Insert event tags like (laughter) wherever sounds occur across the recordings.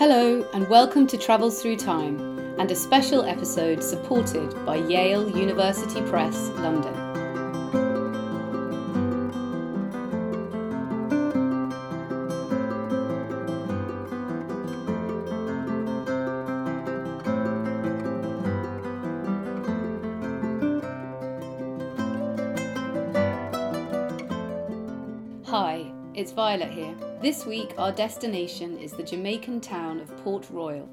Hello, and welcome to Travels Through Time, and a special episode supported by Yale University Press, London. Hi, it's Violet here. This week, our destination is the Jamaican town of Port Royal,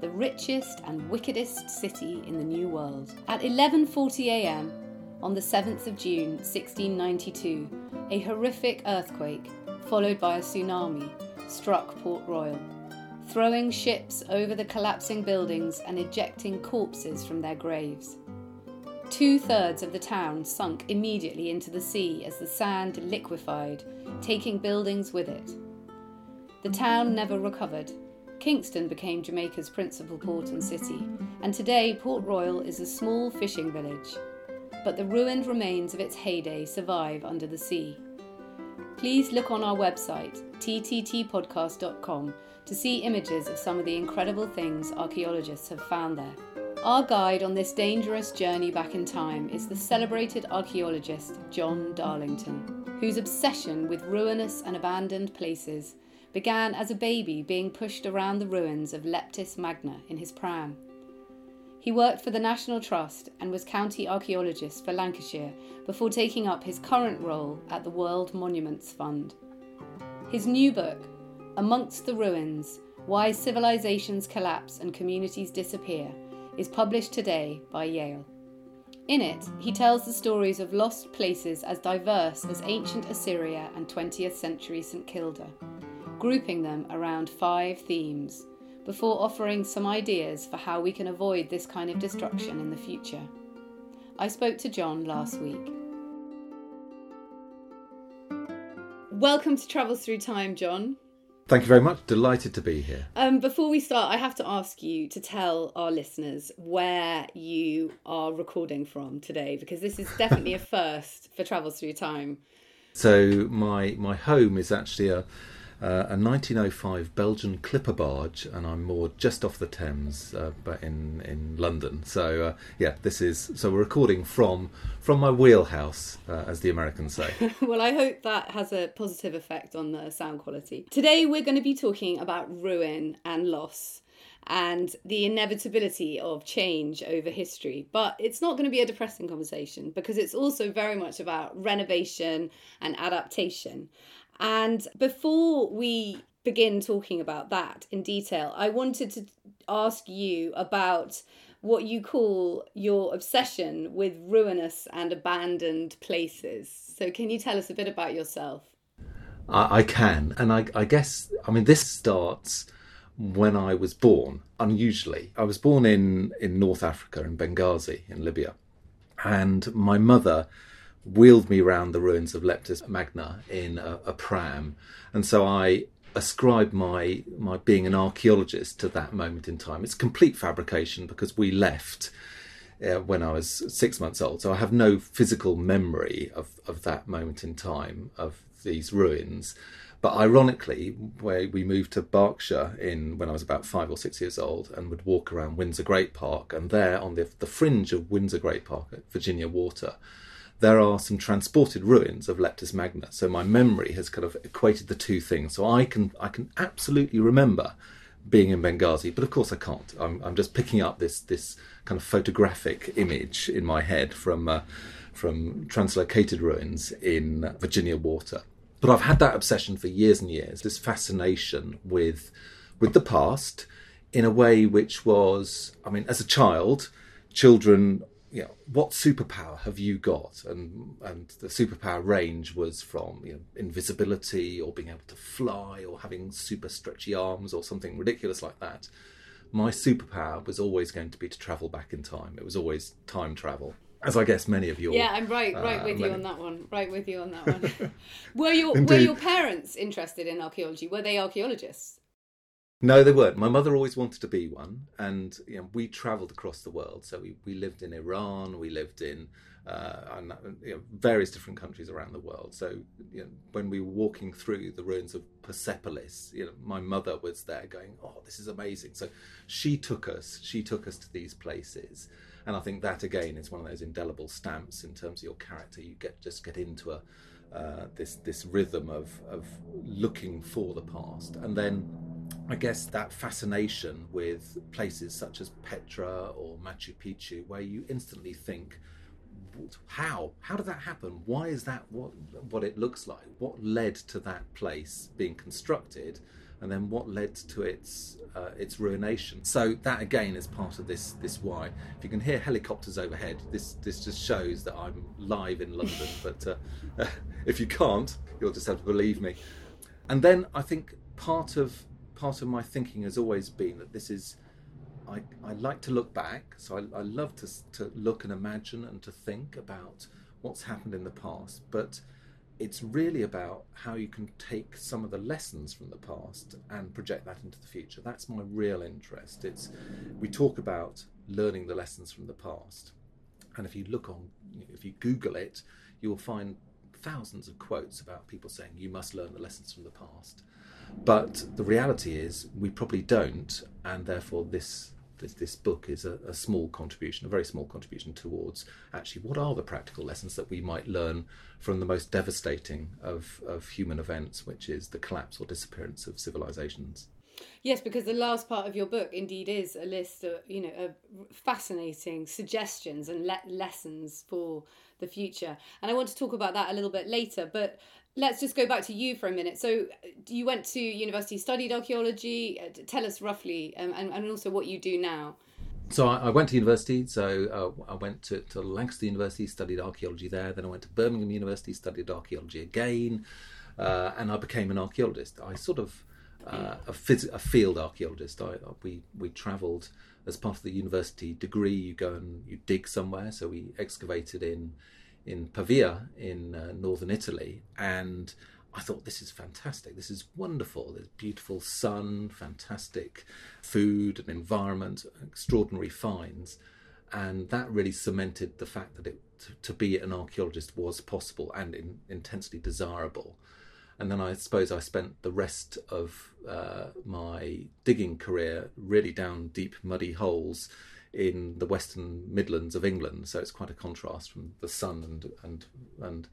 the richest and wickedest city in the New World. At 11:40 a.m. on the 7th of June 1692, a horrific earthquake, followed by a tsunami, struck Port Royal, throwing ships over the collapsing buildings and ejecting corpses from their graves. Two thirds of the town sunk immediately into the sea as the sand liquefied, taking buildings with it. The town never recovered. Kingston became Jamaica's principal port and city, and today Port Royal is a small fishing village. But the ruined remains of its heyday survive under the sea. Please look on our website, tttpodcast.com, to see images of some of the incredible things archaeologists have found there. Our guide on this dangerous journey back in time is the celebrated archaeologist John Darlington, whose obsession with ruinous and abandoned places began as a baby being pushed around the ruins of Leptis Magna in his pram. He worked for the National Trust and was county archaeologist for Lancashire before taking up his current role at the World Monuments Fund. His new book, Amongst the Ruins Why Civilizations Collapse and Communities Disappear, is published today by Yale. In it, he tells the stories of lost places as diverse as ancient Assyria and 20th century St Kilda, grouping them around five themes, before offering some ideas for how we can avoid this kind of destruction in the future. I spoke to John last week. Welcome to Travels Through Time, John. Thank you very much. Delighted to be here. Um, before we start, I have to ask you to tell our listeners where you are recording from today, because this is definitely a (laughs) first for Travels Through Time. So my my home is actually a uh, a 1905 Belgian clipper barge, and I'm moored just off the Thames, uh, but in in London. So uh, yeah, this is so we're recording from from my wheelhouse, uh, as the Americans say. (laughs) well, I hope that has a positive effect on the sound quality. Today, we're going to be talking about ruin and loss. And the inevitability of change over history. But it's not going to be a depressing conversation because it's also very much about renovation and adaptation. And before we begin talking about that in detail, I wanted to ask you about what you call your obsession with ruinous and abandoned places. So, can you tell us a bit about yourself? I, I can, and I, I guess I mean this starts when I was born. Unusually, I was born in in North Africa in Benghazi in Libya, and my mother wheeled me around the ruins of Leptis Magna in a, a pram, and so I ascribe my my being an archaeologist to that moment in time. It's complete fabrication because we left uh, when I was six months old, so I have no physical memory of of that moment in time of these ruins. But ironically, where we moved to Berkshire in when I was about five or six years old, and would walk around Windsor Great Park, and there on the the fringe of Windsor Great Park at Virginia Water, there are some transported ruins of Leptis Magna. So my memory has kind of equated the two things. So I can I can absolutely remember being in Benghazi, but of course I can't. I'm, I'm just picking up this this kind of photographic image in my head from uh, from translocated ruins in Virginia Water. But I've had that obsession for years and years. This fascination with with the past in a way which was, I mean, as a child, children you know, what superpower have you got? And and the superpower range was from you know, invisibility or being able to fly or having super stretchy arms or something ridiculous like that. My superpower was always going to be to travel back in time. It was always time travel. As I guess many of you. Yeah, I'm right, right uh, with many... you on that one. Right with you on that one. (laughs) were your Indeed. were your parents interested in archaeology? Were they archaeologists? No, they weren't. My mother always wanted to be one, and you know, we travelled across the world. So we, we lived in Iran, we lived in uh, you know, various different countries around the world. So you know, when we were walking through the ruins of Persepolis, you know, my mother was there going, "Oh, this is amazing!" So she took us, she took us to these places, and I think that again is one of those indelible stamps in terms of your character. You get just get into a uh, this this rhythm of of looking for the past, and then I guess that fascination with places such as Petra or Machu Picchu, where you instantly think how? How did that happen? Why is that what what it looks like? What led to that place being constructed? And then what led to its uh, its ruination? So that again is part of this this why. If you can hear helicopters overhead this this just shows that i'm live in london (laughs) but uh, (laughs) if you can't you'll just have to believe me. And then i think part of part of my thinking has always been that this is I, I like to look back, so I, I love to, to look and imagine and to think about what's happened in the past, but it's really about how you can take some of the lessons from the past and project that into the future. That's my real interest. It's we talk about learning the lessons from the past, and if you look on, if you Google it, you will find thousands of quotes about people saying you must learn the lessons from the past. But the reality is we probably don't, and therefore this this, this book is a, a, small contribution, a very small contribution towards actually what are the practical lessons that we might learn from the most devastating of, of human events, which is the collapse or disappearance of civilizations. Yes, because the last part of your book indeed is a list of you know of fascinating suggestions and le- lessons for the future, and I want to talk about that a little bit later. But let's just go back to you for a minute. So you went to university, studied archaeology. Uh, tell us roughly, um, and, and also what you do now. So I, I went to university. So uh, I went to, to Lancaster University, studied archaeology there. Then I went to Birmingham University, studied archaeology again, uh, and I became an archaeologist. I sort of uh, a, phys- a, field archaeologist. I, we we travelled as part of the university degree. You go and you dig somewhere. So we excavated in in Pavia in uh, northern Italy, and I thought this is fantastic. This is wonderful. There's beautiful sun, fantastic food and environment, extraordinary finds, and that really cemented the fact that it, to, to be an archaeologist was possible and in, intensely desirable. And then I suppose I spent the rest of uh, my digging career really down deep, muddy holes in the Western Midlands of England. So it's quite a contrast from the sun and and and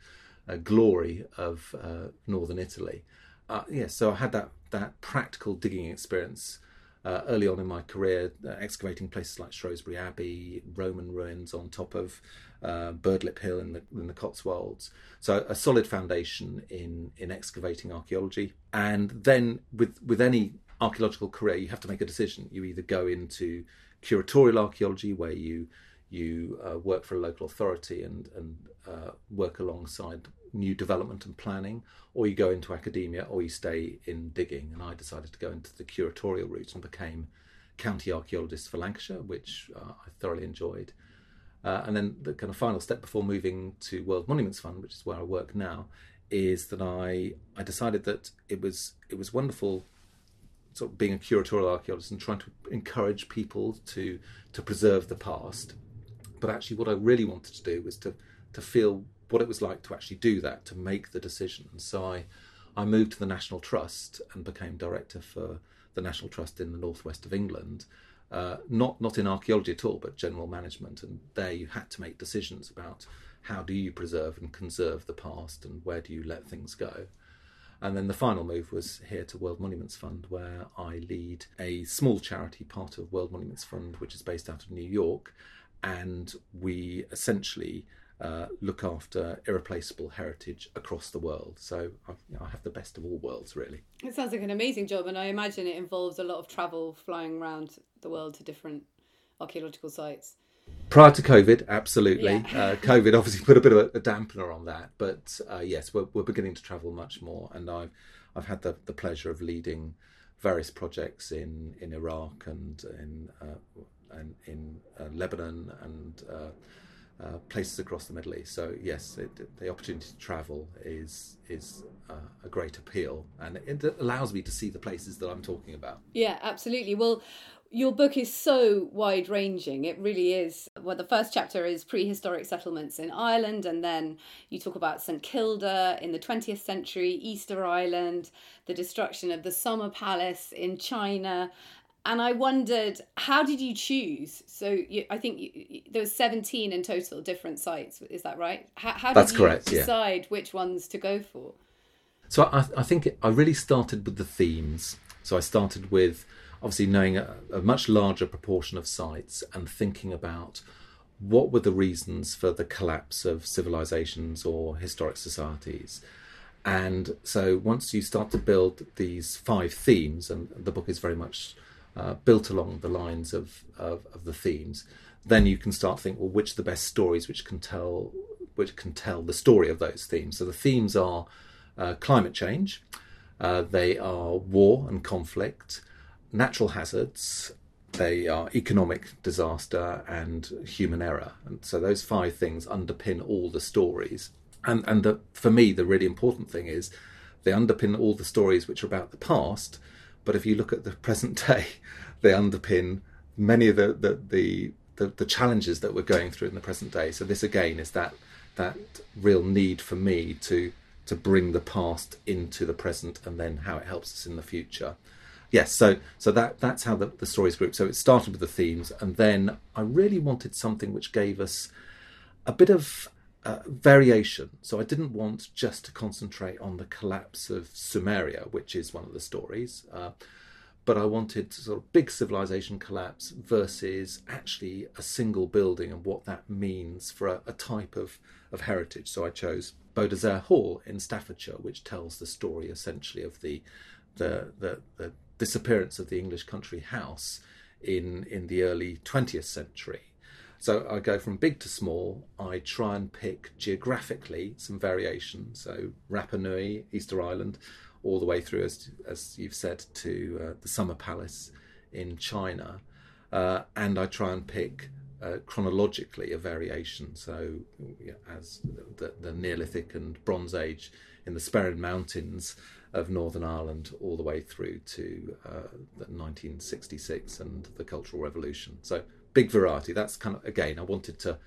uh, glory of uh, northern Italy. Uh, yeah, so I had that that practical digging experience uh, early on in my career, uh, excavating places like Shrewsbury Abbey, Roman ruins on top of uh, Birdlip Hill in the in the Cotswolds. So a solid foundation in in excavating archaeology, and then with with any archaeological career, you have to make a decision. You either go into curatorial archaeology, where you you uh, work for a local authority and and uh, work alongside new development and planning, or you go into academia, or you stay in digging. And I decided to go into the curatorial route and became county archaeologist for Lancashire, which uh, I thoroughly enjoyed. Uh, and then the kind of final step before moving to World Monuments Fund, which is where I work now, is that I I decided that it was it was wonderful sort of being a curatorial archaeologist and trying to encourage people to to preserve the past. But actually, what I really wanted to do was to to feel what it was like to actually do that, to make the decision. So I I moved to the National Trust and became director for the National Trust in the northwest of England. Uh, not not in archaeology at all, but general management. And there you had to make decisions about how do you preserve and conserve the past, and where do you let things go. And then the final move was here to World Monuments Fund, where I lead a small charity part of World Monuments Fund, which is based out of New York. And we essentially uh, look after irreplaceable heritage across the world. So I, you know, I have the best of all worlds, really. It sounds like an amazing job, and I imagine it involves a lot of travel, flying around the world to different archaeological sites. Prior to COVID, absolutely. Yeah. uh, COVID obviously put a bit of a, a dampener on that, but uh, yes, we're, we're beginning to travel much more, and I've I've had the, the pleasure of leading various projects in, in Iraq and in uh, and in uh, Lebanon and uh, uh, places across the Middle East. So yes, it, the opportunity to travel is is a great appeal, and it allows me to see the places that I'm talking about. Yeah, absolutely. Well, your book is so wide ranging. It really is. Well, the first chapter is prehistoric settlements in Ireland, and then you talk about St Kilda in the 20th century, Easter Island, the destruction of the Summer Palace in China. And I wondered, how did you choose? So you, I think you, there was 17 in total different sites. Is that right? How, how That's did you correct, yeah. decide which ones to go for? So I, I think I really started with the themes. So I started with obviously knowing a, a, much larger proportion of sites and thinking about what were the reasons for the collapse of civilizations or historic societies. And so once you start to build these five themes, and the book is very much uh, built along the lines of, of, of the themes, then you can start to think, well, which are the best stories which can tell which can tell the story of those themes. So the themes are uh, climate change, uh, they are war and conflict, natural hazards, they are economic disaster and human error. And so those five things underpin all the stories. And and the, for me, the really important thing is they underpin all the stories which are about the past. But if you look at the present (laughs) day, they underpin many of the the, the, the, the challenges that we're going through in the present day. So this again is that that real need for me to to bring the past into the present and then how it helps us in the future yes, so so that that's how the, the stories group. So it started with the themes, and then I really wanted something which gave us a bit of uh, variation. So I didn't want just to concentrate on the collapse of Sumeria, which is one of the stories. Uh, but I wanted sort of big civilization collapse versus actually a single building and what that means for a, a type of, of heritage. So I chose Beaudesert Hall in Staffordshire, which tells the story essentially of the the, the, the disappearance of the English country house in in the early 20th century. So I go from big to small. I try and pick geographically some variation. So Rapa Nui, Easter Island, all the way through, as as you've said, to uh, the Summer Palace in China, uh, and I try and pick uh, chronologically a variation. So yeah, as the, the Neolithic and Bronze Age in the Sperrin Mountains of Northern Ireland all the way through to uh, 1966 and the Cultural Revolution. So big variety. That's kind of again, I wanted to,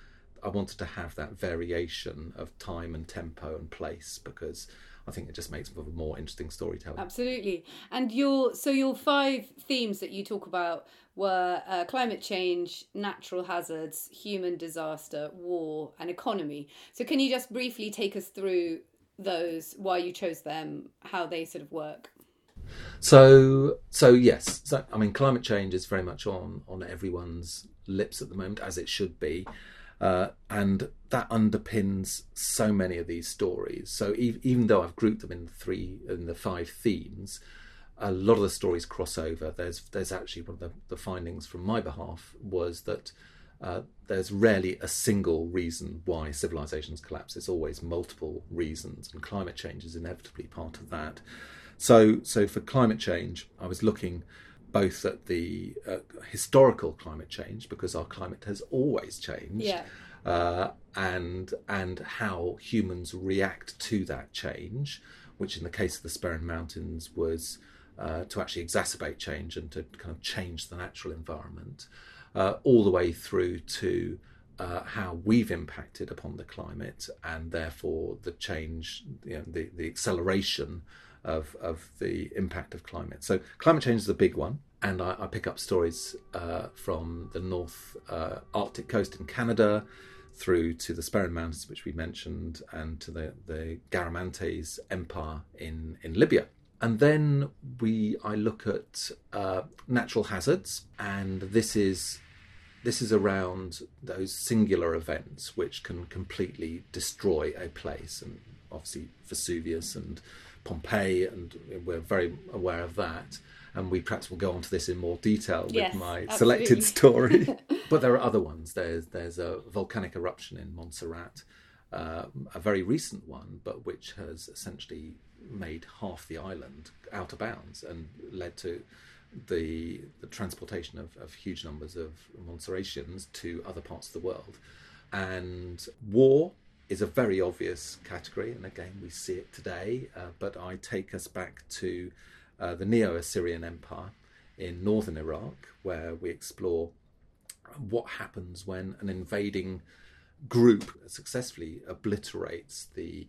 I wanted to have that variation of time and tempo and place because I think it just makes for a more interesting storytelling. Absolutely. And your so your five themes that you talk about were uh, climate change, natural hazards, human disaster, war, and economy. So can you just briefly take us through those, why you chose them, how they sort of work? So, so yes, so I mean, climate change is very much on on everyone's lips at the moment, as it should be, uh, and that underpins so many of these stories. So, e- even though I've grouped them in three in the five themes, a lot of the stories cross over. There's there's actually one of the, the findings from my behalf was that uh, there's rarely a single reason why civilizations collapse. It's always multiple reasons, and climate change is inevitably part of that. So, so for climate change, I was looking both at the uh, historical climate change because our climate has always changed, yeah. uh, and and how humans react to that change, which in the case of the Sperrin Mountains was uh, to actually exacerbate change and to kind of change the natural environment uh, all the way through to uh, how we've impacted upon the climate and therefore the change, you know, the, the acceleration of, of the impact of climate. So, climate change is a big one. And I, I pick up stories uh, from the North uh, Arctic coast in Canada through to the Sperrin Mountains, which we mentioned, and to the, the Garamantes Empire in, in Libya and then we I look at uh, natural hazards, and this is this is around those singular events which can completely destroy a place, and obviously Vesuvius and Pompeii, and we're very aware of that. And we perhaps will go on to this in more detail with yes, my absolutely. selected (laughs) story. (laughs) but there are other ones. There's there's a volcanic eruption in Montserrat, uh, a very recent one, but which has essentially made half the island out of bounds and led to the, the transportation of, of huge numbers of Montserratians to other parts of the world. And war is a very obvious category, and again, we see it today. Uh, but I take us back to uh, the Neo Assyrian Empire in northern Iraq, where we explore what happens when an invading group successfully obliterates the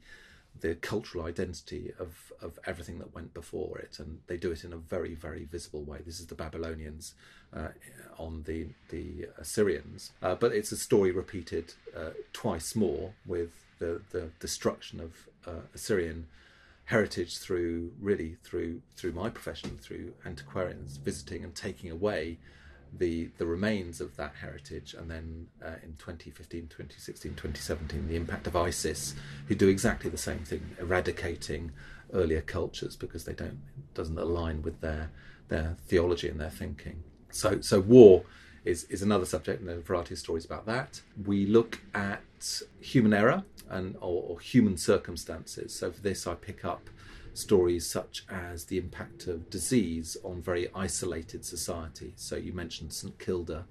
the cultural identity of, of everything that went before it, and they do it in a very, very visible way. This is the Babylonians uh, on the the Assyrians, uh, but it's a story repeated uh, twice more with the, the destruction of uh, Assyrian heritage through really through through my profession, through antiquarians visiting and taking away the the remains of that heritage and then uh, in 2015 2016 2017 the impact of ISIS who do exactly the same thing eradicating earlier cultures because they don't doesn't align with their their theology and their thinking. So so war is is another subject and there's a variety of stories about that. We look at human error and or, or human circumstances. So for this I pick up stories such as the impact of disease on very isolated societies. So you mentioned St Kilda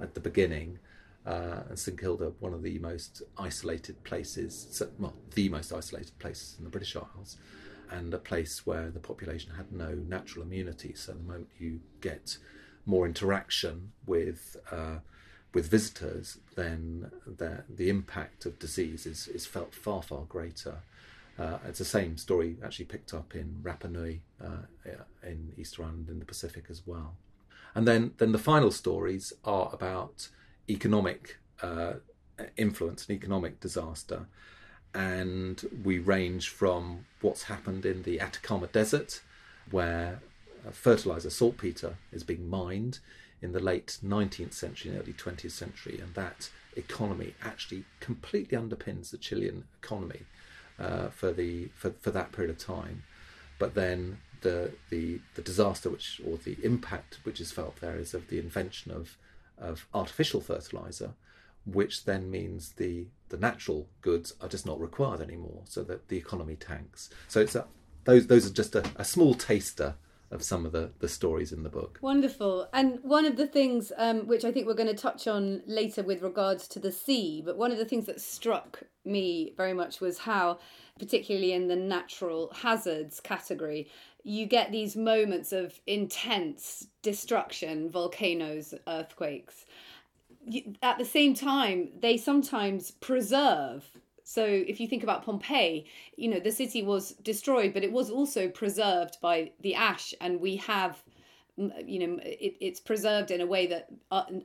at the beginning. Uh, and St Kilda, one of the most isolated places, well, the most isolated places in the British Isles, and a place where the population had no natural immunity. So the moment you get more interaction with uh, with visitors, then the, the impact of disease is, is felt far, far greater. Uh, it's the same story actually picked up in Rapa Nui uh, in Easter Island in the Pacific as well. And then, then the final stories are about economic uh, influence and economic disaster. And we range from what's happened in the Atacama Desert, where fertilizer saltpeter is being mined in the late 19th century and early 20th century, and that economy actually completely underpins the Chilean economy uh, for the for, for that period of time. But then the the the disaster which or the impact which is felt there is of the invention of of artificial fertilizer, which then means the the natural goods are just not required anymore, so that the economy tanks. So it's a, those those are just a, a small taster of some of the, the stories in the book. Wonderful. And one of the things um, which I think we're going to touch on later with regards to the sea, but one of the things that struck me very much was how, particularly in the natural hazards category, you get these moments of intense destruction, volcanoes, earthquakes. At the same time, they sometimes preserve so if you think about Pompeii, you know, the city was destroyed, but it was also preserved by the ash, and we have you know it, it's preserved in a way that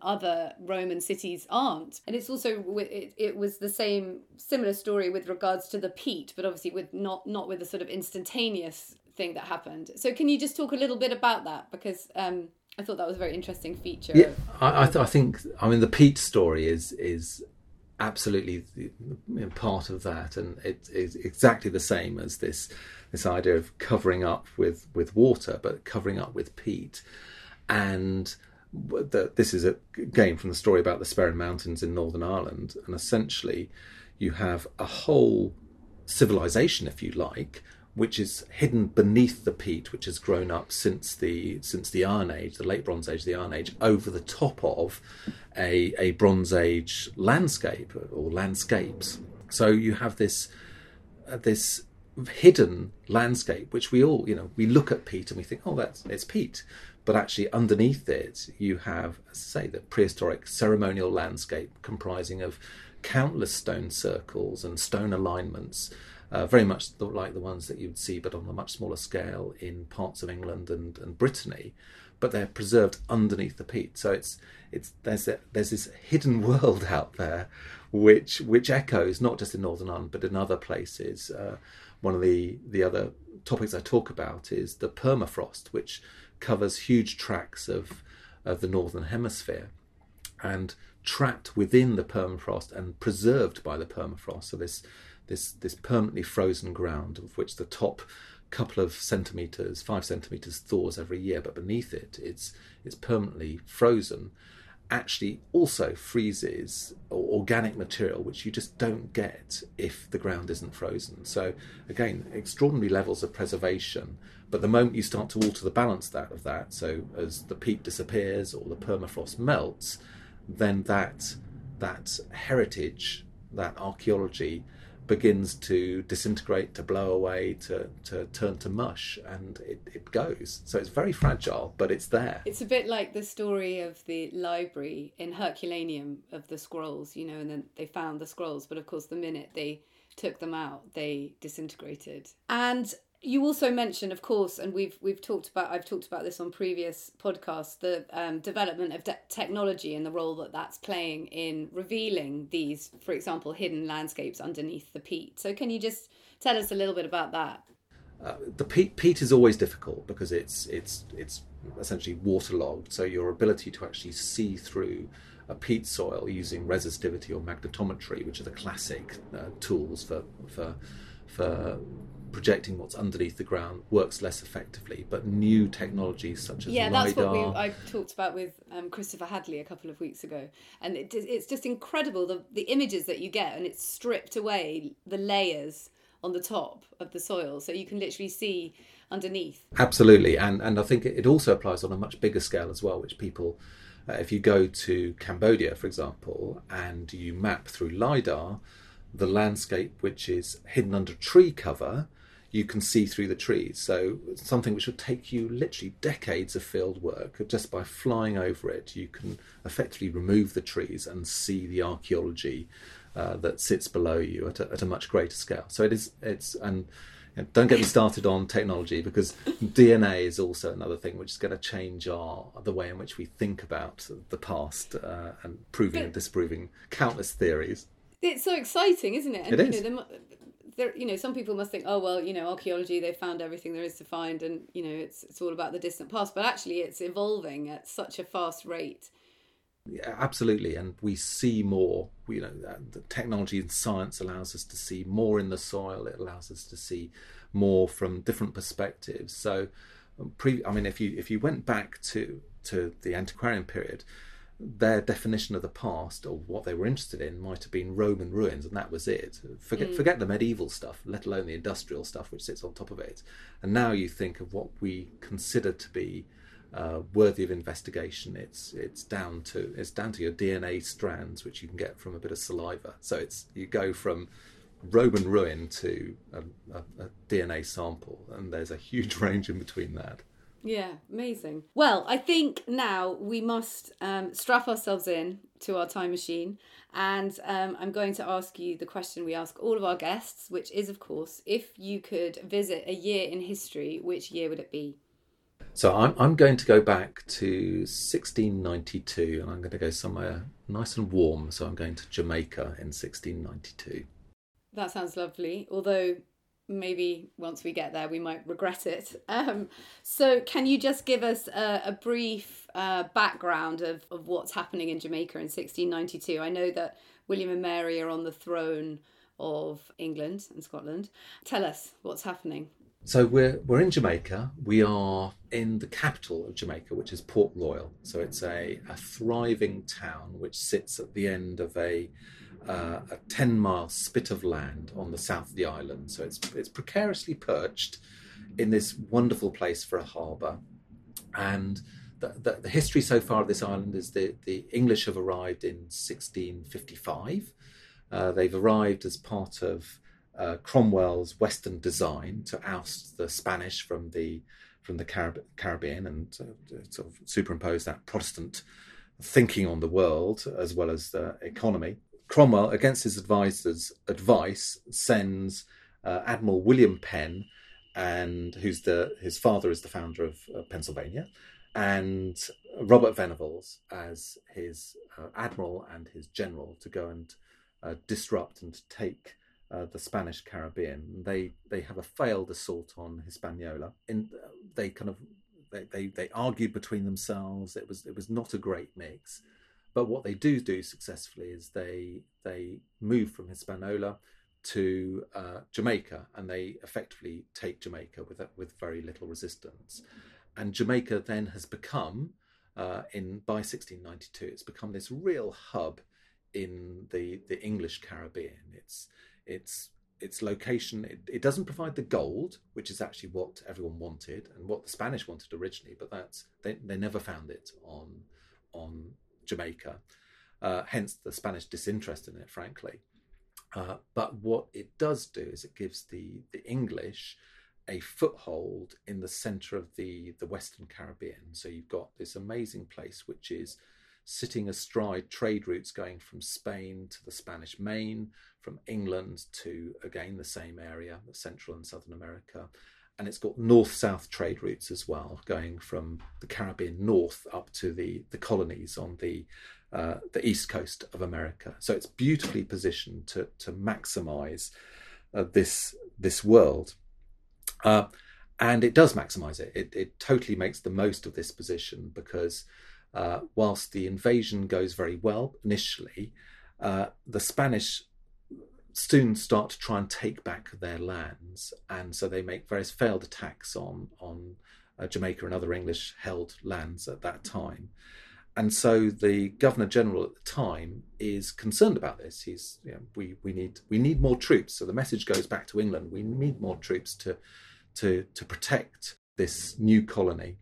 other roman cities aren't and it's also it, it was the same similar story with regards to the peat but obviously with not not with the sort of instantaneous thing that happened so can you just talk a little bit about that because um I thought that was a very interesting feature. Yeah, I, I, th- I think I mean the peat story is is absolutely part of that, and it is exactly the same as this this idea of covering up with with water, but covering up with peat, and the, this is a game from the story about the Sperrin Mountains in Northern Ireland, and essentially you have a whole civilization, if you like, which is hidden beneath the peat, which has grown up since the since the Iron Age, the late Bronze Age, the Iron Age, over the top of a a Bronze Age landscape or landscapes. So you have this uh, this hidden landscape, which we all you know we look at peat and we think, oh, that's it's peat, but actually underneath it you have, say, the prehistoric ceremonial landscape comprising of countless stone circles and stone alignments uh, very much like the ones that you'd see, but on a much smaller scale in parts of England and, and Brittany. But they're preserved underneath the peat, so it's it's there's a, there's this hidden (laughs) world out there, which which echoes not just in Northern Ireland but in other places. Uh, one of the the other topics I talk about is the permafrost, which covers huge tracts of of the northern hemisphere, and trapped within the permafrost and preserved by the permafrost. So this this this permanently frozen ground of which the top couple of centimeters, five centimeters, thaws every year, but beneath it, it's it's permanently frozen. Actually, also freezes organic material which you just don't get if the ground isn't frozen. So again, extraordinary levels of preservation. But the moment you start to alter the balance that of that, so as the peat disappears or the permafrost melts, then that that heritage, that archaeology begins to disintegrate, to blow away, to, to turn to mush, and it, it goes. So it's very fragile, but it's there. It's a bit like the story of the library in Herculaneum of the scrolls, you know, and then they found the scrolls, but of course, the minute they took them out, they disintegrated. And you also mentioned, of course, and we've we've talked about I've talked about this on previous podcasts, the um, development of de- technology and the role that that's playing in revealing these, for example, hidden landscapes underneath the peat. So, can you just tell us a little bit about that? Uh, the peat, peat is always difficult because it's it's it's essentially waterlogged. So your ability to actually see through a peat soil using resistivity or magnetometry, which are the classic uh, tools for for for projecting what's underneath the ground works less effectively. But new technologies such as yeah, LiDAR, that's what we, I talked about with um, Christopher Hadley a couple of weeks ago, and it, it's just incredible the the images that you get, and it's stripped away the layers on the top of the soil, so you can literally see underneath. Absolutely, and and I think it also applies on a much bigger scale as well, which people. Uh, if you go to Cambodia, for example, and you map through LiDAR the landscape which is hidden under tree cover, you can see through the trees. So something which would take you literally decades of field work, just by flying over it, you can effectively remove the trees and see the archaeology uh, that sits below you at a, at a much greater scale. So it is it's and. don't get me started on technology because DNA is also another thing which is going to change our the way in which we think about the past uh, and proving and disproving countless theories. It's so exciting, isn't it? And, it is. You know, there, you know, some people must think, oh well, you know, archaeology they found everything there is to find, and you know, it's it's all about the distant past. But actually, it's evolving at such a fast rate. Yeah, absolutely, and we see more. You know, the technology and science allows us to see more in the soil. It allows us to see more from different perspectives. So, um, pre, I mean, if you if you went back to to the antiquarian period, their definition of the past or what they were interested in might have been Roman ruins, and that was it. Forget mm. forget the medieval stuff, let alone the industrial stuff which sits on top of it. And now you think of what we consider to be uh, worthy of investigation. It's it's down to it's down to your DNA strands, which you can get from a bit of saliva. So it's you go from Roman ruin to a, a, a DNA sample, and there's a huge (laughs) range in between that. Yeah, amazing. Well, I think now we must um, strap ourselves in to our time machine, and um, I'm going to ask you the question we ask all of our guests, which is, of course, if you could visit a year in history, which year would it be? So I'm I'm going to go back to 1692, and I'm going to go somewhere nice and warm. So I'm going to Jamaica in 1692. That sounds lovely. Although maybe once we get there we might regret it (laughs) um, so can you just give us a, a brief uh, background of, of what's happening in jamaica in 1692 i know that william and mary are on the throne of england and scotland tell us what's happening so we're we're in Jamaica. We are in the capital of Jamaica, which is Port Royal. So it's a, a thriving town which sits at the end of a uh, a 10 mile spit of land on the south of the island. So it's, it's precariously perched in this wonderful place for a harbour. And the, the, the, history so far of this island is that the English have arrived in 1655. Uh, they've arrived as part of uh, Cromwell's Western design to oust the Spanish from the from the Carib- Caribbean and uh, sort of superimpose that Protestant thinking on the world as well as the economy. Cromwell, against his advisors' advice, sends uh, Admiral William Penn, and who's the his father is the founder of uh, Pennsylvania, and Robert Venables as his uh, admiral and his general to go and uh, disrupt and take uh, the Spanish Caribbean. They they have a failed assault on Hispaniola. In they kind of they, they, they argued between themselves. It was it was not a great mix. But what they do do successfully is they they move from Hispaniola to uh, Jamaica, and they effectively take Jamaica with with very little resistance. And Jamaica then has become, uh, in by 1692, it's become this real hub in the the English Caribbean. It's it's its location it, it, doesn't provide the gold which is actually what everyone wanted and what the spanish wanted originally but that's they, they never found it on on Jamaica, uh, hence the Spanish disinterest in it, frankly. Uh, but what it does do is it gives the, the English a foothold in the center of the, the Western Caribbean. So you've got this amazing place which is sitting astride trade routes going from Spain to the Spanish Main, from England to again the same area, Central and Southern America. And it's got north south trade routes as well, going from the Caribbean north up to the, the colonies on the uh, the east coast of America. So it's beautifully positioned to, to maximize uh, this, this world. Uh, and it does maximize it. it. It totally makes the most of this position because uh, whilst the invasion goes very well initially, uh, the Spanish soon start to try and take back their lands, and so they make various failed attacks on on uh, Jamaica and other English held lands at that time. And so the governor general at the time is concerned about this. He's you know, we we need we need more troops. So the message goes back to England. We need more troops to to to protect this new colony,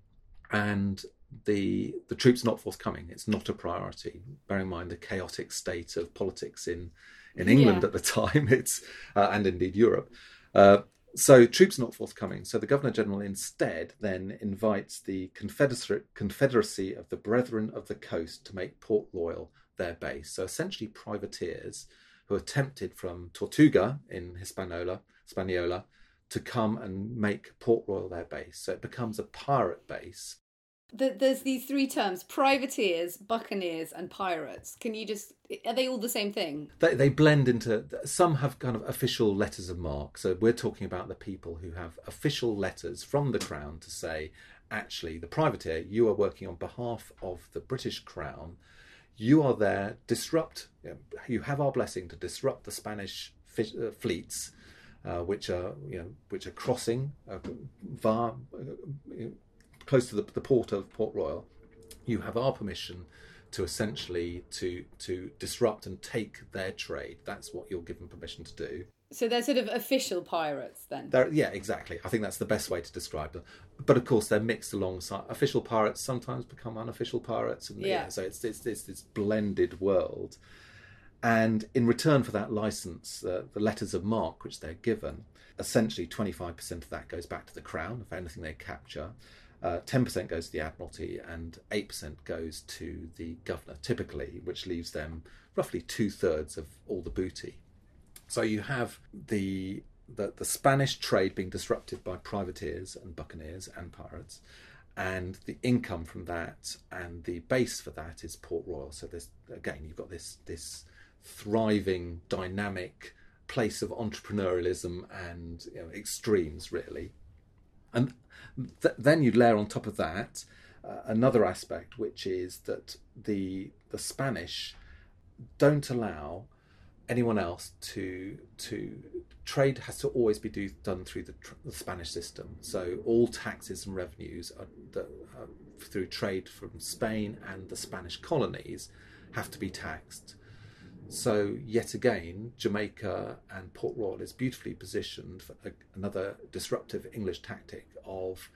and the the troops not forthcoming. It's not a priority. Bear in mind the chaotic state of politics in in England yeah. at the time. (laughs) It's uh, and indeed Europe. Uh, so troops not forthcoming. So the Governor General instead then invites the Confederacy of the Brethren of the Coast to make Port Royal their base. So essentially privateers who attempted from Tortuga in Hispaniola, Hispaniola to come and make Port Royal their base. So it becomes a pirate base the, there's these three terms privateers buccaneers and pirates. Can you just are they all the same thing? They, they blend into some have kind of official letters of marque. So we're talking about the people who have official letters from the crown to say actually the privateer you are working on behalf of the british crown. You are there disrupt you have our blessing to disrupt the spanish fish, uh, fleets uh, which are you know which are crossing uh, via uh, close to the, the port of Port Royal, you have our permission to essentially to to disrupt and take their trade. That's what you're given permission to do. So they're sort of official pirates then. They're, yeah, exactly. I think that's the best way to describe them. But of course, they're mixed alongside official pirates. Sometimes become unofficial pirates, and yeah. so it's it's, it's this blended world. And in return for that license, uh, the letters of marque which they're given, essentially 25% of that goes back to the crown for anything they capture. Uh, 10% goes to the Admiralty and 8% goes to the governor, typically, which leaves them roughly two thirds of all the booty. So you have the, the, the Spanish trade being disrupted by privateers and buccaneers and pirates, and the income from that and the base for that is Port Royal. So there's again you've got this this thriving, dynamic place of entrepreneurialism and you know, extremes really and th- then you'd layer on top of that uh, another aspect, which is that the the Spanish don't allow anyone else to to trade has to always be do, done through the, tr- the, Spanish system. So all taxes and revenues are, uh, through trade from Spain and the Spanish colonies have to be taxed. So, yet again, Jamaica and Port Royal is beautifully positioned for a, another disruptive English tactic of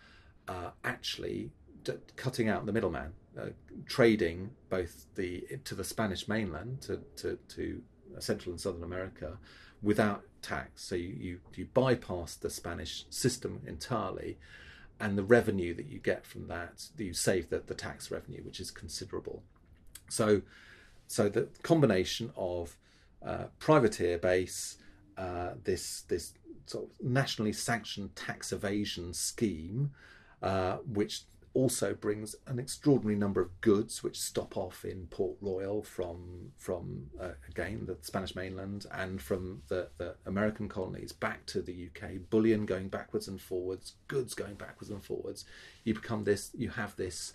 uh, actually d- cutting out the middleman, uh, trading both the to the Spanish mainland to, to, to Central and Southern America without tax. So you, you, you bypass the Spanish system entirely, and the revenue that you get from that, you save the, the tax revenue, which is considerable. So so the combination of uh, privateer base, uh, this this sort of nationally sanctioned tax evasion scheme, uh, which also brings an extraordinary number of goods which stop off in Port Royal from from uh, again the Spanish mainland and from the, the American colonies back to the UK, bullion going backwards and forwards, goods going backwards and forwards. You become this. You have this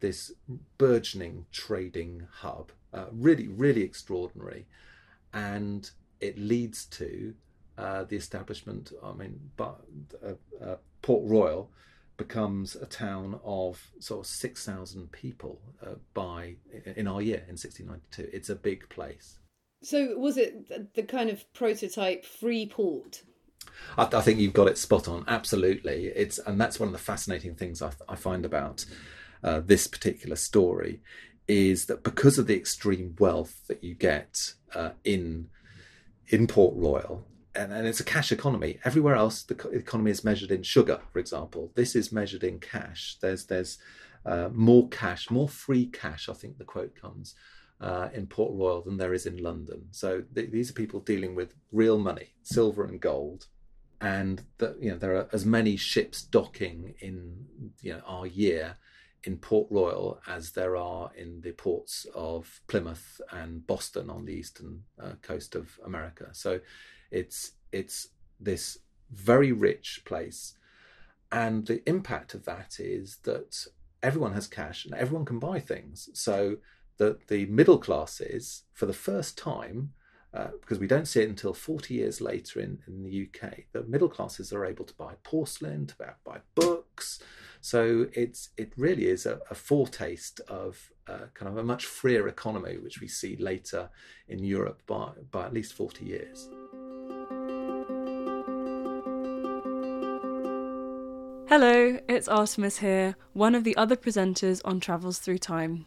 this burgeoning trading hub uh, really, really extraordinary. And it leads to uh, the establishment, I mean, but, uh, uh Port Royal becomes a town of sort of 6,000 people uh, by in our year in 1692. It's a big place. So was it the kind of prototype free port? I, I, think you've got it spot on. Absolutely, it's and that's one of the fascinating things I, I find about uh, this particular story is that because of the extreme wealth that you get uh, in in Port Royal, and, and it's a cash economy. Everywhere else, the economy is measured in sugar, for example. This is measured in cash. There's there's uh, more cash, more free cash. I think the quote comes uh, in Port Royal than there is in London. So th- these are people dealing with real money, silver and gold, and the, you know there are as many ships docking in you know our year in Port Royal as there are in the ports of Plymouth and Boston on the eastern uh, coast of America. So it's it's this very rich place, and the impact of that is that everyone has cash and everyone can buy things. So that the middle classes, for the first time, uh, because we don't see it until 40 years later in, in the UK, the middle classes are able to buy porcelain, to buy, buy books. So it's it really is a, a foretaste of uh, kind of a much freer economy, which we see later in Europe by, by at least 40 years. Hello, it's Artemis here, one of the other presenters on Travels Through Time.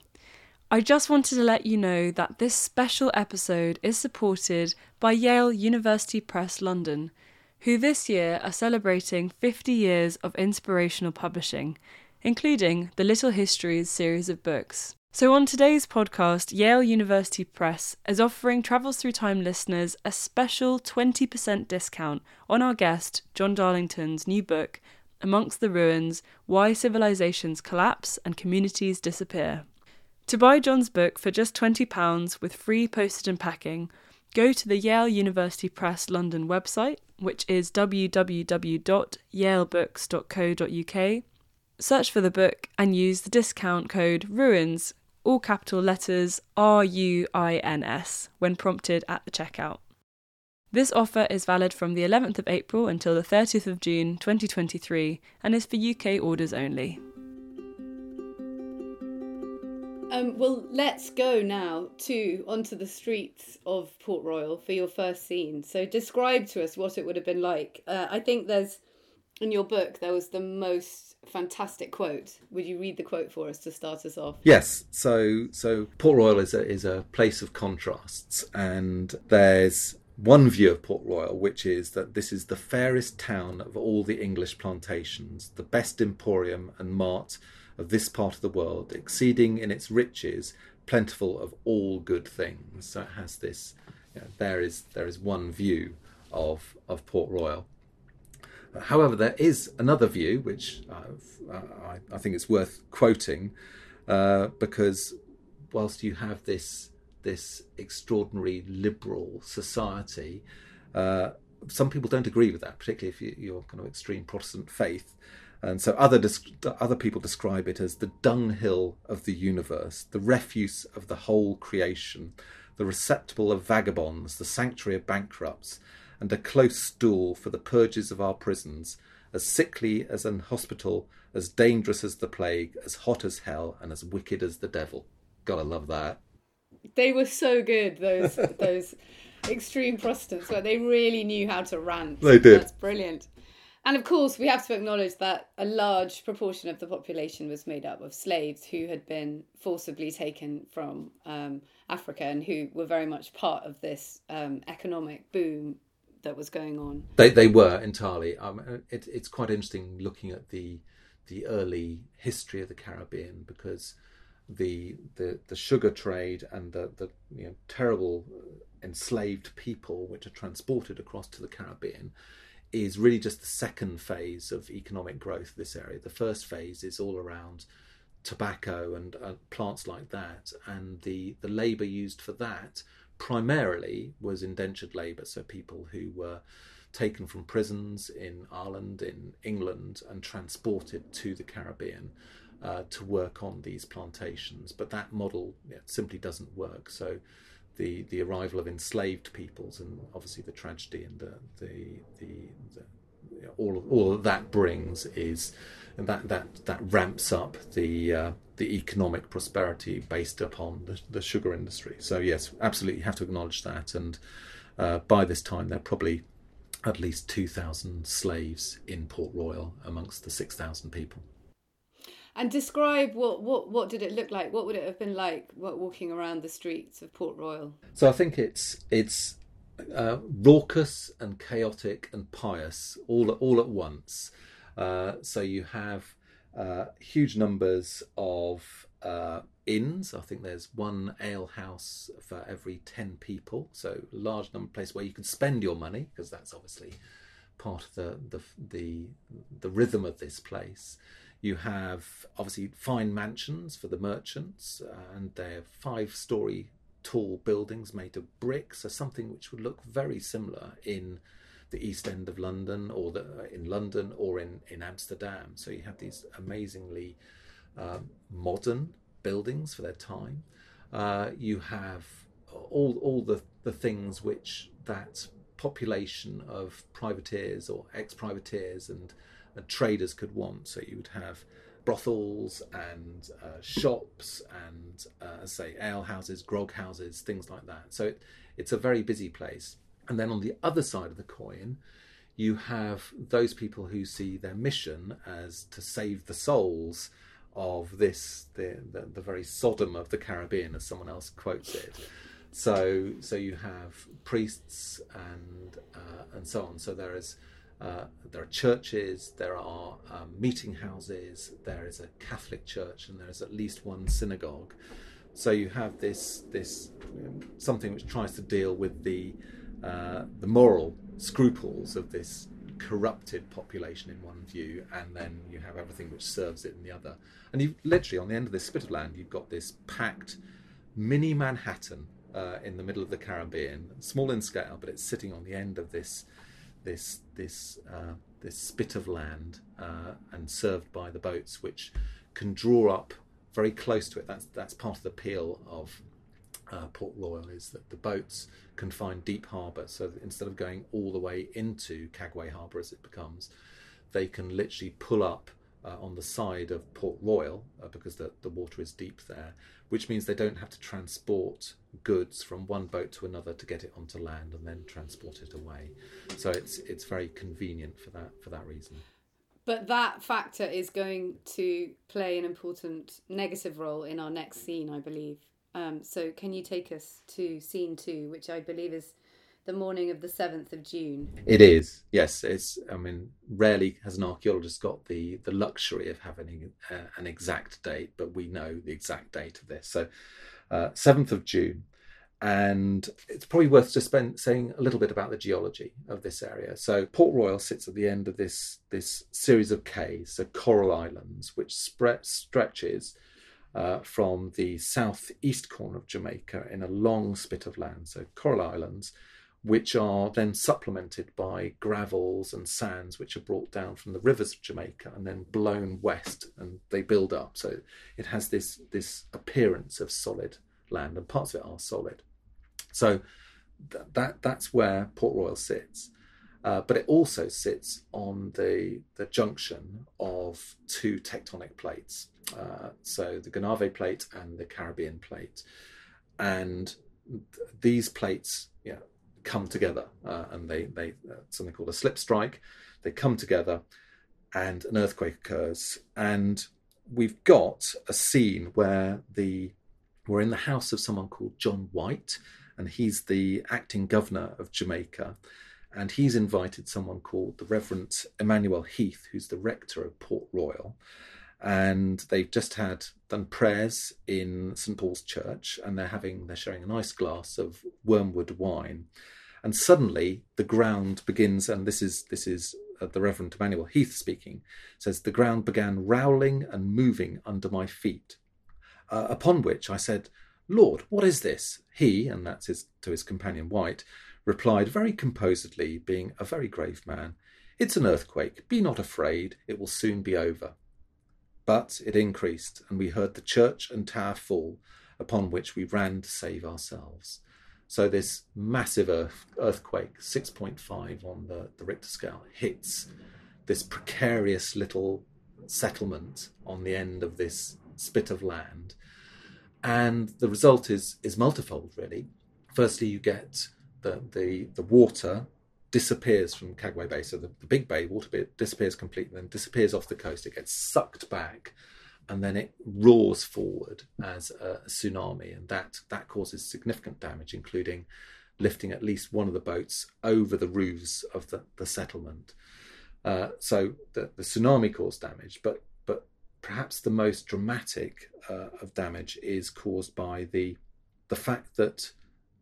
I just wanted to let you know that this special episode is supported by Yale University Press London, who this year are celebrating 50 years of inspirational publishing, including the Little Histories series of books. So, on today's podcast, Yale University Press is offering Travels Through Time listeners a special 20% discount on our guest, John Darlington's new book, Amongst the Ruins Why Civilizations Collapse and Communities Disappear. To buy John's book for just £20 with free postage and packing, go to the Yale University Press London website, which is www.yalebooks.co.uk, search for the book and use the discount code RUINS, all capital letters R U I N S, when prompted at the checkout. This offer is valid from the 11th of April until the 30th of June 2023 and is for UK orders only. Um, well, let's go now to onto the streets of Port Royal for your first scene. So, describe to us what it would have been like. Uh, I think there's in your book there was the most fantastic quote. Would you read the quote for us to start us off? Yes. So, so Port Royal is a is a place of contrasts, and there's one view of Port Royal, which is that this is the fairest town of all the English plantations, the best emporium and mart of this part of the world, exceeding in its riches, plentiful of all good things. So it has this. You know, there is there is one view of of Port Royal. However, there is another view which I, I, think it's worth quoting uh, because whilst you have this this extraordinary liberal society, uh, some people don't agree with that, particularly if you, are kind of extreme Protestant faith. And so other other people describe it as the dunghill of the universe, the refuse of the whole creation, the receptacle of vagabonds, the sanctuary of bankrupts, and a close stool for the purges of our prisons, as sickly as an hospital, as dangerous as the plague, as hot as hell, and as wicked as the devil. Gotta love that. They were so good, those (laughs) those extreme Protestants, but they really knew how to rant. They did. That's brilliant. And of course, we have to acknowledge that a large proportion of the population was made up of slaves who had been forcibly taken from um, Africa and who were very much part of this um, economic boom that was going on. They, they were entirely. Um, it, it's quite interesting looking at the the early history of the Caribbean because the the, the sugar trade and the, the you know, terrible enslaved people which are transported across to the Caribbean is really just the second phase of economic growth of this area. The first phase is all around tobacco and uh, plants like that, and the, the labour used for that primarily was indentured labour, so people who were taken from prisons in Ireland, in England, and transported to the Caribbean. Uh, to work on these plantations, but that model simply doesn't work. So the the arrival of enslaved peoples and obviously the tragedy and the the, the, the all of, all of that brings is that that that ramps up the uh, the economic prosperity based upon the, the, sugar industry. So yes, absolutely, you have to acknowledge that. And uh, by this time, there are probably at least two thousand slaves in Port Royal amongst the six thousand people. And describe what, what, what did it look like? What would it have been like walking around the streets of Port Royal? So I think it's it's uh, raucous and chaotic and pious all all at once. Uh, so you have uh, huge numbers of uh, inns. I think there's one ale house for every ten people. So large number of places where you can spend your money because that's obviously part of the, the the the rhythm of this place. You have obviously fine mansions for the merchants, uh, and they're five story tall buildings made of brick, so something which would look very similar in the East End of London or the, uh, in London or in, in Amsterdam. So you have these amazingly uh, modern buildings for their time. Uh, you have all, all the, the things which that population of privateers or ex privateers and, traders could want. So you would have brothels and uh, shops and, uh, say, ale houses, grog houses, things like that. So it, it's a very busy place. And then on the other side of the coin, you have those people who see their mission as to save the souls of this the, the, the very Sodom of the Caribbean, as someone else quotes it. So so you have priests and uh, and so on. So there is uh, there are churches, there are um, meeting houses, there is a Catholic church, and there is at least one synagogue. So you have this this something which tries to deal with the uh, the moral scruples of this corrupted population in one view, and then you have everything which serves it in the other. And you literally on the end of this spit of land, you've got this packed mini Manhattan uh, in the middle of the Caribbean, small in scale, but it's sitting on the end of this this this uh, this spit of land uh, and served by the boats, which can draw up very close to it. That's that's part of the appeal of uh, Port Royal is that the boats can find deep harbour. So instead of going all the way into Cagway Harbour as it becomes, they can literally pull up uh, on the side of Port Royal uh, because the, the water is deep there, which means they don't have to transport goods from one boat to another to get it onto land and then transport it away. So it's it's very convenient for that for that reason. But that factor is going to play an important negative role in our next scene, I believe. Um, so, can you take us to scene two, which I believe is the morning of the 7th of June? It is, yes. It's, I mean, rarely has an archaeologist got the, the luxury of having uh, an exact date, but we know the exact date of this. So, uh, 7th of June. And it's probably worth just spend, saying a little bit about the geology of this area. So, Port Royal sits at the end of this, this series of cays, so coral islands, which spread, stretches uh, from the southeast corner of Jamaica in a long spit of land, so coral islands, which are then supplemented by gravels and sands which are brought down from the rivers of Jamaica and then blown west and they build up. So it has this, this appearance of solid land, and parts of it are solid. So th- that, that's where Port Royal sits. Uh, but it also sits on the, the junction of two tectonic plates. Uh, so the Gonave plate and the Caribbean plate. And th- these plates know, come together uh, and they, they uh, something called a slip strike. They come together and an earthquake occurs. And we've got a scene where the we're in the house of someone called John White, and he's the acting governor of Jamaica and he's invited someone called the Reverend Emmanuel Heath, who's the rector of Port Royal. And they've just had done prayers in St Paul's Church, and they're having they're sharing a nice glass of wormwood wine. And suddenly the ground begins, and this is this is uh, the Reverend Emmanuel Heath speaking, says the ground began rowling and moving under my feet. Uh, upon which I said, Lord, what is this? He, and that's his to his companion White, replied very composedly, being a very grave man, It's an earthquake. Be not afraid. It will soon be over. But it increased, and we heard the church and tower fall, upon which we ran to save ourselves. So this massive earth, earthquake, 6.5 on the, the Richter scale, hits this precarious little settlement on the end of this spit of land. And the result is, is multifold, really. Firstly, you get the, the, the water disappears from Cagway Bay. So the, the big bay water bit disappears completely, then disappears off the coast. It gets sucked back, and then it roars forward as a, tsunami, and that that causes significant damage, including lifting at least one of the boats over the roofs of the, the settlement. Uh, so the, the tsunami caused damage, but but perhaps the most dramatic uh, of damage is caused by the the fact that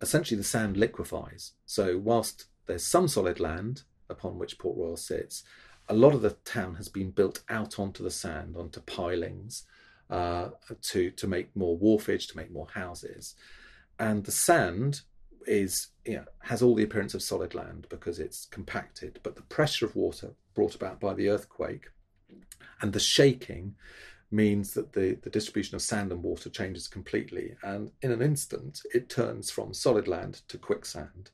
essentially the sand liquefies. So whilst there's some solid land upon which Port Royal sits, a lot of the town has been built out onto the sand, onto pilings, uh, to to make more wharfage, to make more houses, and the sand is you know, has all the appearance of solid land because it's compacted, but the pressure of water brought about by the earthquake and the shaking means that the, the distribution of sand and water changes completely. And in an instant, it turns from solid land to quicksand.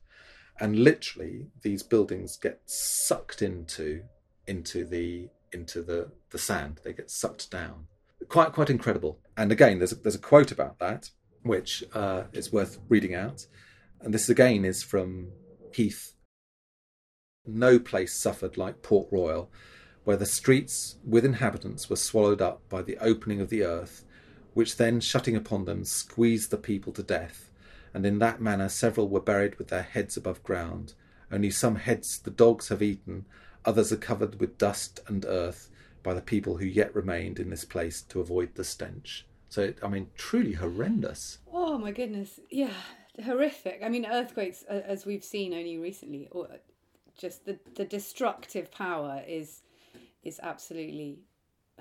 And literally, these buildings get sucked into into the into the, the sand. They get sucked down. Quite quite incredible. And again, there's a, there's a quote about that which uh, is worth reading out. And this again is from Heath. No place suffered like Port Royal where the streets with inhabitants were swallowed up by the opening of the earth, which then, shutting upon them, squeezed the people to death, and in that manner several were buried with their heads above ground. Only some heads the dogs have eaten, others are covered with dust and earth by the people who yet remained in this place to avoid the stench. So, I mean, truly horrendous. Oh my goodness, yeah, horrific. I mean, earthquakes, as we've seen only recently, or just the the destructive power is is absolutely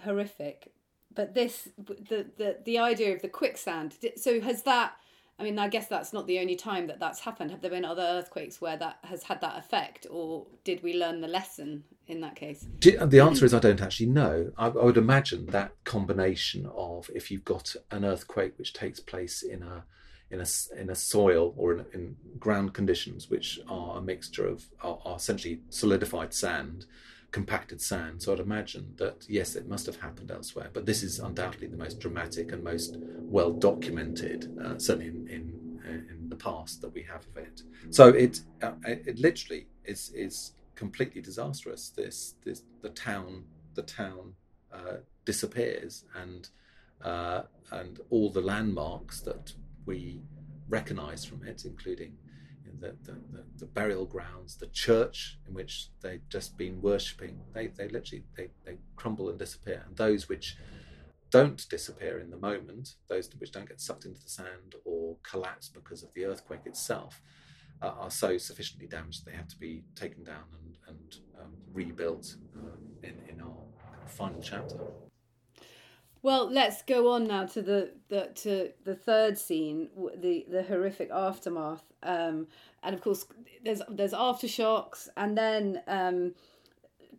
horrific. But this, the the the idea of the quicksand. So has that? I mean, I guess that's not the only time that that's happened. Have there been other earthquakes where that has had that effect, or did we learn the lesson in that case? The answer is I don't actually know. I, I would imagine that combination of if you've got an earthquake which takes place in a in a in a soil or in, in ground conditions which are a mixture of are, are essentially solidified sand compacted sand. So I'd imagine that yes, it must have happened elsewhere, but this is undoubtedly the most dramatic and most well documented, uh, certainly in, in, in the past that we have of it. So it uh, it literally is is completely disastrous. This this the town the town uh, disappears and uh, and all the landmarks that we recognise from it, including the, the, the, the, burial grounds, the church in which they'd just been worshipping, they, they literally they, they crumble and disappear. And those which don't disappear in the moment, those which don't get sucked into the sand or collapse because of the earthquake itself, uh, are so sufficiently damaged they have to be taken down and, and um, rebuilt uh, in, in our final chapter. Well, let's go on now to the, the to the third scene, the the horrific aftermath, um, and of course there's there's aftershocks, and then um,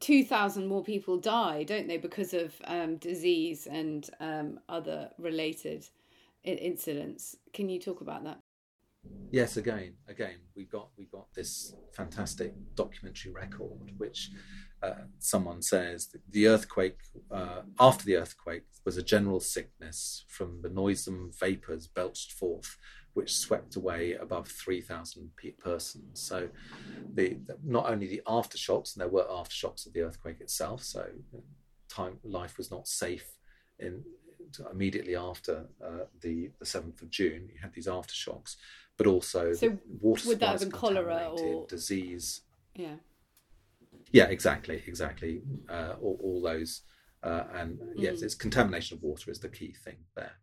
two thousand more people die, don't they, because of um, disease and um, other related incidents. Can you talk about that? Yes, again, again, we've got we've got this fantastic documentary record, which uh, someone says the earthquake uh, after the earthquake was a general sickness from the noisome vapours belched forth, which swept away above three thousand persons. So, the, the, not only the aftershocks, and there were aftershocks of the earthquake itself. So, time life was not safe in immediately after uh, the the seventh of June. You had these aftershocks but also so water would that have been cholera or disease? Yeah. Yeah, exactly, exactly. Uh, all, all, those, uh, and yes, mm. it's contamination of water is the key thing there.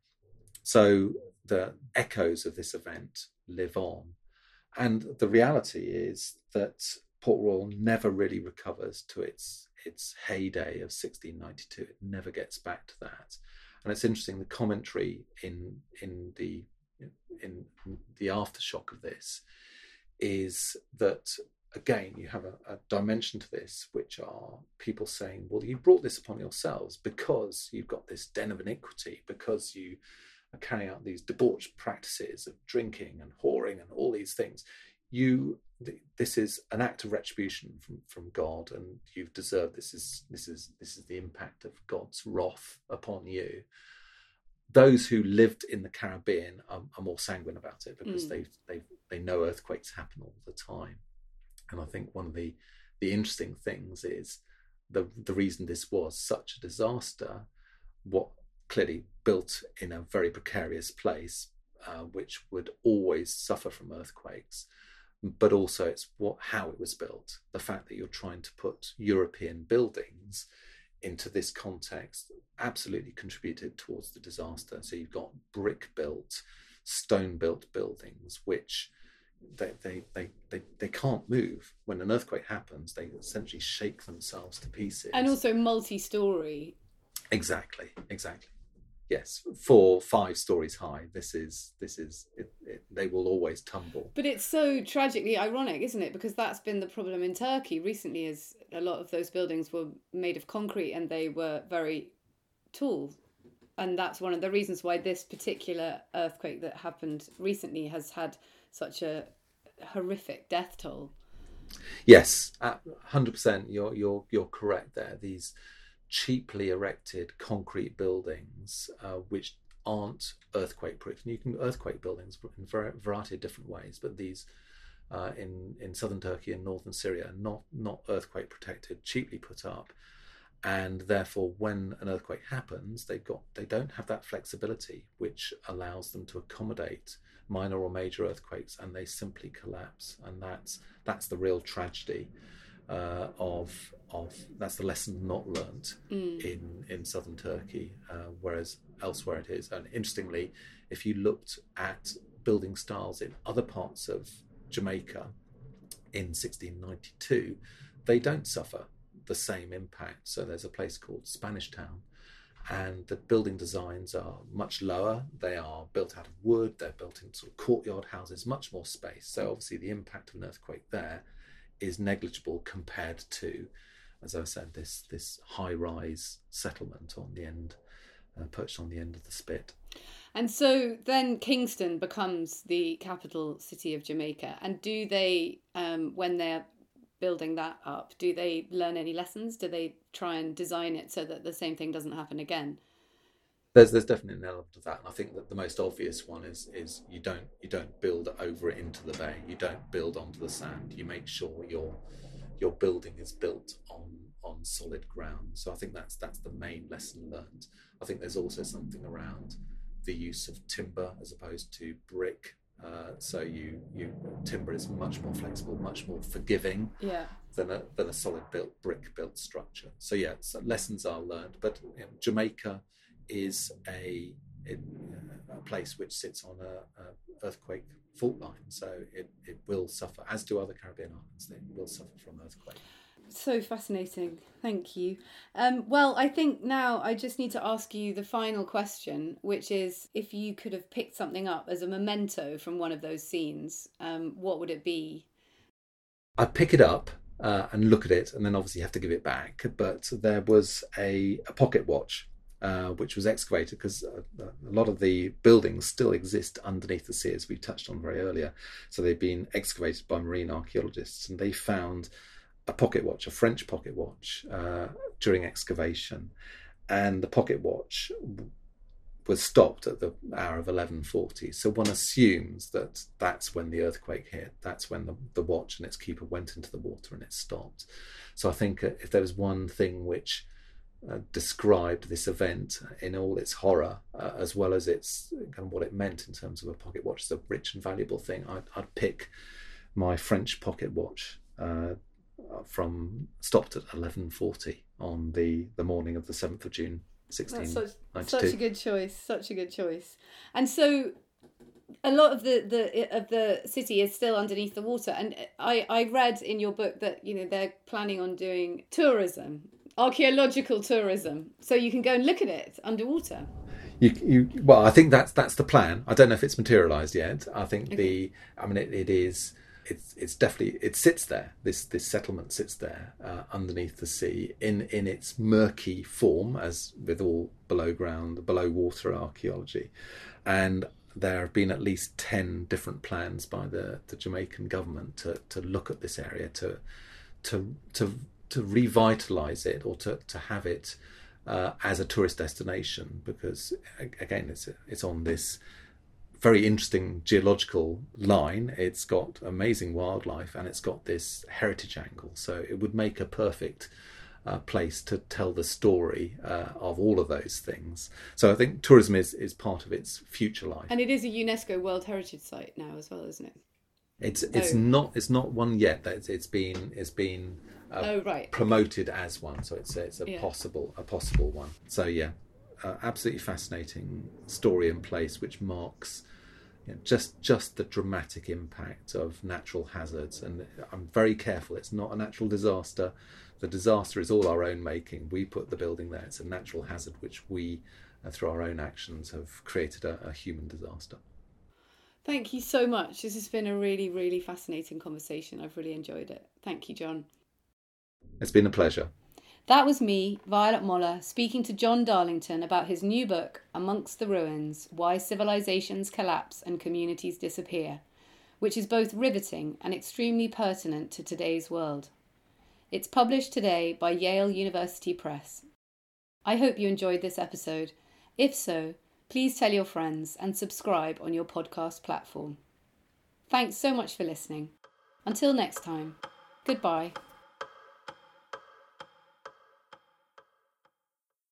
So the echoes of this event live on, and the reality is that Port Royal never really recovers to its its heyday of 1692. It never gets back to that. And it's interesting the commentary in in the in the aftershock of this is that again you have a, a, dimension to this which are people saying well you brought this upon yourselves because you've got this den of iniquity because you carrying out these debauched practices of drinking and whoring and all these things you this is an act of retribution from from god and you've deserved this is this is this is the impact of god's wrath upon you those who lived in the Caribbean are, are more sanguine about it because mm. they they they know earthquakes happen all the time. And I think one of the the interesting things is the the reason this was such a disaster, what clearly built in a very precarious place, uh, which would always suffer from earthquakes, but also it's what how it was built. The fact that you're trying to put European buildings into this context absolutely contributed towards the disaster. So you've got brick built, stone built buildings, which they, they, they, they, they can't move. When an earthquake happens, they essentially shake themselves to pieces. And also multi story. Exactly, exactly. Yes, four, five stories high. This is, this is, it, it, they will always tumble. But it's so tragically ironic, isn't it? Because that's been the problem in Turkey recently. Is a lot of those buildings were made of concrete and they were very tall, and that's one of the reasons why this particular earthquake that happened recently has had such a horrific death toll. Yes, hundred percent. You're you're you're correct there. These cheaply erected concrete buildings, uh, which aren't earthquake proof. And you can earthquake buildings in a variety of different ways, but these uh, in in southern Turkey and northern Syria not not earthquake protected, cheaply put up, and therefore when an earthquake happens, they got they don't have that flexibility which allows them to accommodate minor or major earthquakes, and they simply collapse, and that's that's the real tragedy uh, of of that's the lesson not learnt mm. in in southern Turkey, uh, whereas elsewhere it is. And interestingly, if you looked at building styles in other parts of Jamaica in 1692, they don't suffer the same impact. So there's a place called Spanish Town, and the building designs are much lower. They are built out of wood. They're built in sort of courtyard houses, much more space. So obviously the impact of an earthquake there is negligible compared to, as I said, this this high rise settlement on the end, uh, perched on the end of the spit. And so then Kingston becomes the capital city of Jamaica. And do they, um, when they're building that up, do they learn any lessons? Do they try and design it so that the same thing doesn't happen again? There's there's definitely an element of that, and I think that the most obvious one is is you don't you don't build over it into the bay. You don't build onto the sand. You make sure your your building is built on on solid ground. So I think that's that's the main lesson learned. I think there's also something around the use of timber as opposed to brick. Uh, so you you timber is much more flexible, much more forgiving yeah. than a than a solid built brick built structure. So yeah, so lessons are learned. But you know, Jamaica is a, it, a place which sits on a, a, earthquake fault line, so it, it will suffer, as do other Caribbean islands. They will suffer from earthquake. So fascinating. Thank you. Um, well, I think now I just need to ask you the final question, which is if you could have picked something up as a memento from one of those scenes, um, what would it be? I'd pick it up uh, and look at it, and then obviously have to give it back. But there was a, a pocket watch uh, which was excavated because a, a, lot of the buildings still exist underneath the sea, as we touched on very earlier. So they've been excavated by marine archaeologists, and they found a pocket watch, a French pocket watch, uh, during excavation, and the pocket watch was stopped at the hour of 11:40. So one assumes that that's when the earthquake hit. That's when the, the watch and its keeper went into the water and it stopped. So I think uh, if there was one thing which uh, described this event in all its horror, uh, as well as its kind of what it meant in terms of a pocket watch. It's a rich and valuable thing. I'd, I'd pick my French pocket watch uh, from stopped at eleven forty on the the morning of the seventh of June, sixteen ninety two. Such a good choice. Such a good choice. And so a lot of the, the of the city is still underneath the water and I, I read in your book that you know they're planning on doing tourism archaeological tourism, so you can go and look at it underwater. You, you, well, I think that's that's the plan. I don't know if it's materialised yet. I think okay. the, I mean, it, it is. It's it's definitely it sits there. This this settlement sits there uh, underneath the sea in in its murky form, as with all below ground, below water archaeology, and there have been at least ten different plans by the the Jamaican government to to look at this area to to to to revitalize it or to, to have it uh, as a tourist destination because again it's it's on this very interesting geological line it's got amazing wildlife and it's got this heritage angle so it would make a perfect uh, place to tell the story uh, of all of those things so i think tourism is is part of its future life and it is a unesco world heritage site now as well isn't it It's it's Oh. not it's not one yet. That it's, it's been it's been uh, Oh, right. promoted as one, so it's it's a Yeah. possible a possible one. So yeah, uh, absolutely fascinating story and place, which marks you know, just just the dramatic impact of natural hazards. And I'm very careful; it's not a natural disaster. The disaster is all our own making. We put the building there. It's a natural hazard which we, uh, through our own actions, have created a, a human disaster. Thank you so much. This has been a really, really fascinating conversation. I've really enjoyed it. Thank you, John. It's been a pleasure. That was me, Violet Moller, speaking to John Darlington about his new book, Amongst the Ruins Why Civilizations Collapse and Communities Disappear, which is both riveting and extremely pertinent to today's world. It's published today by Yale University Press. I hope you enjoyed this episode. If so, please tell your friends and subscribe on your podcast platform. Thanks so much for listening. Until next time, goodbye.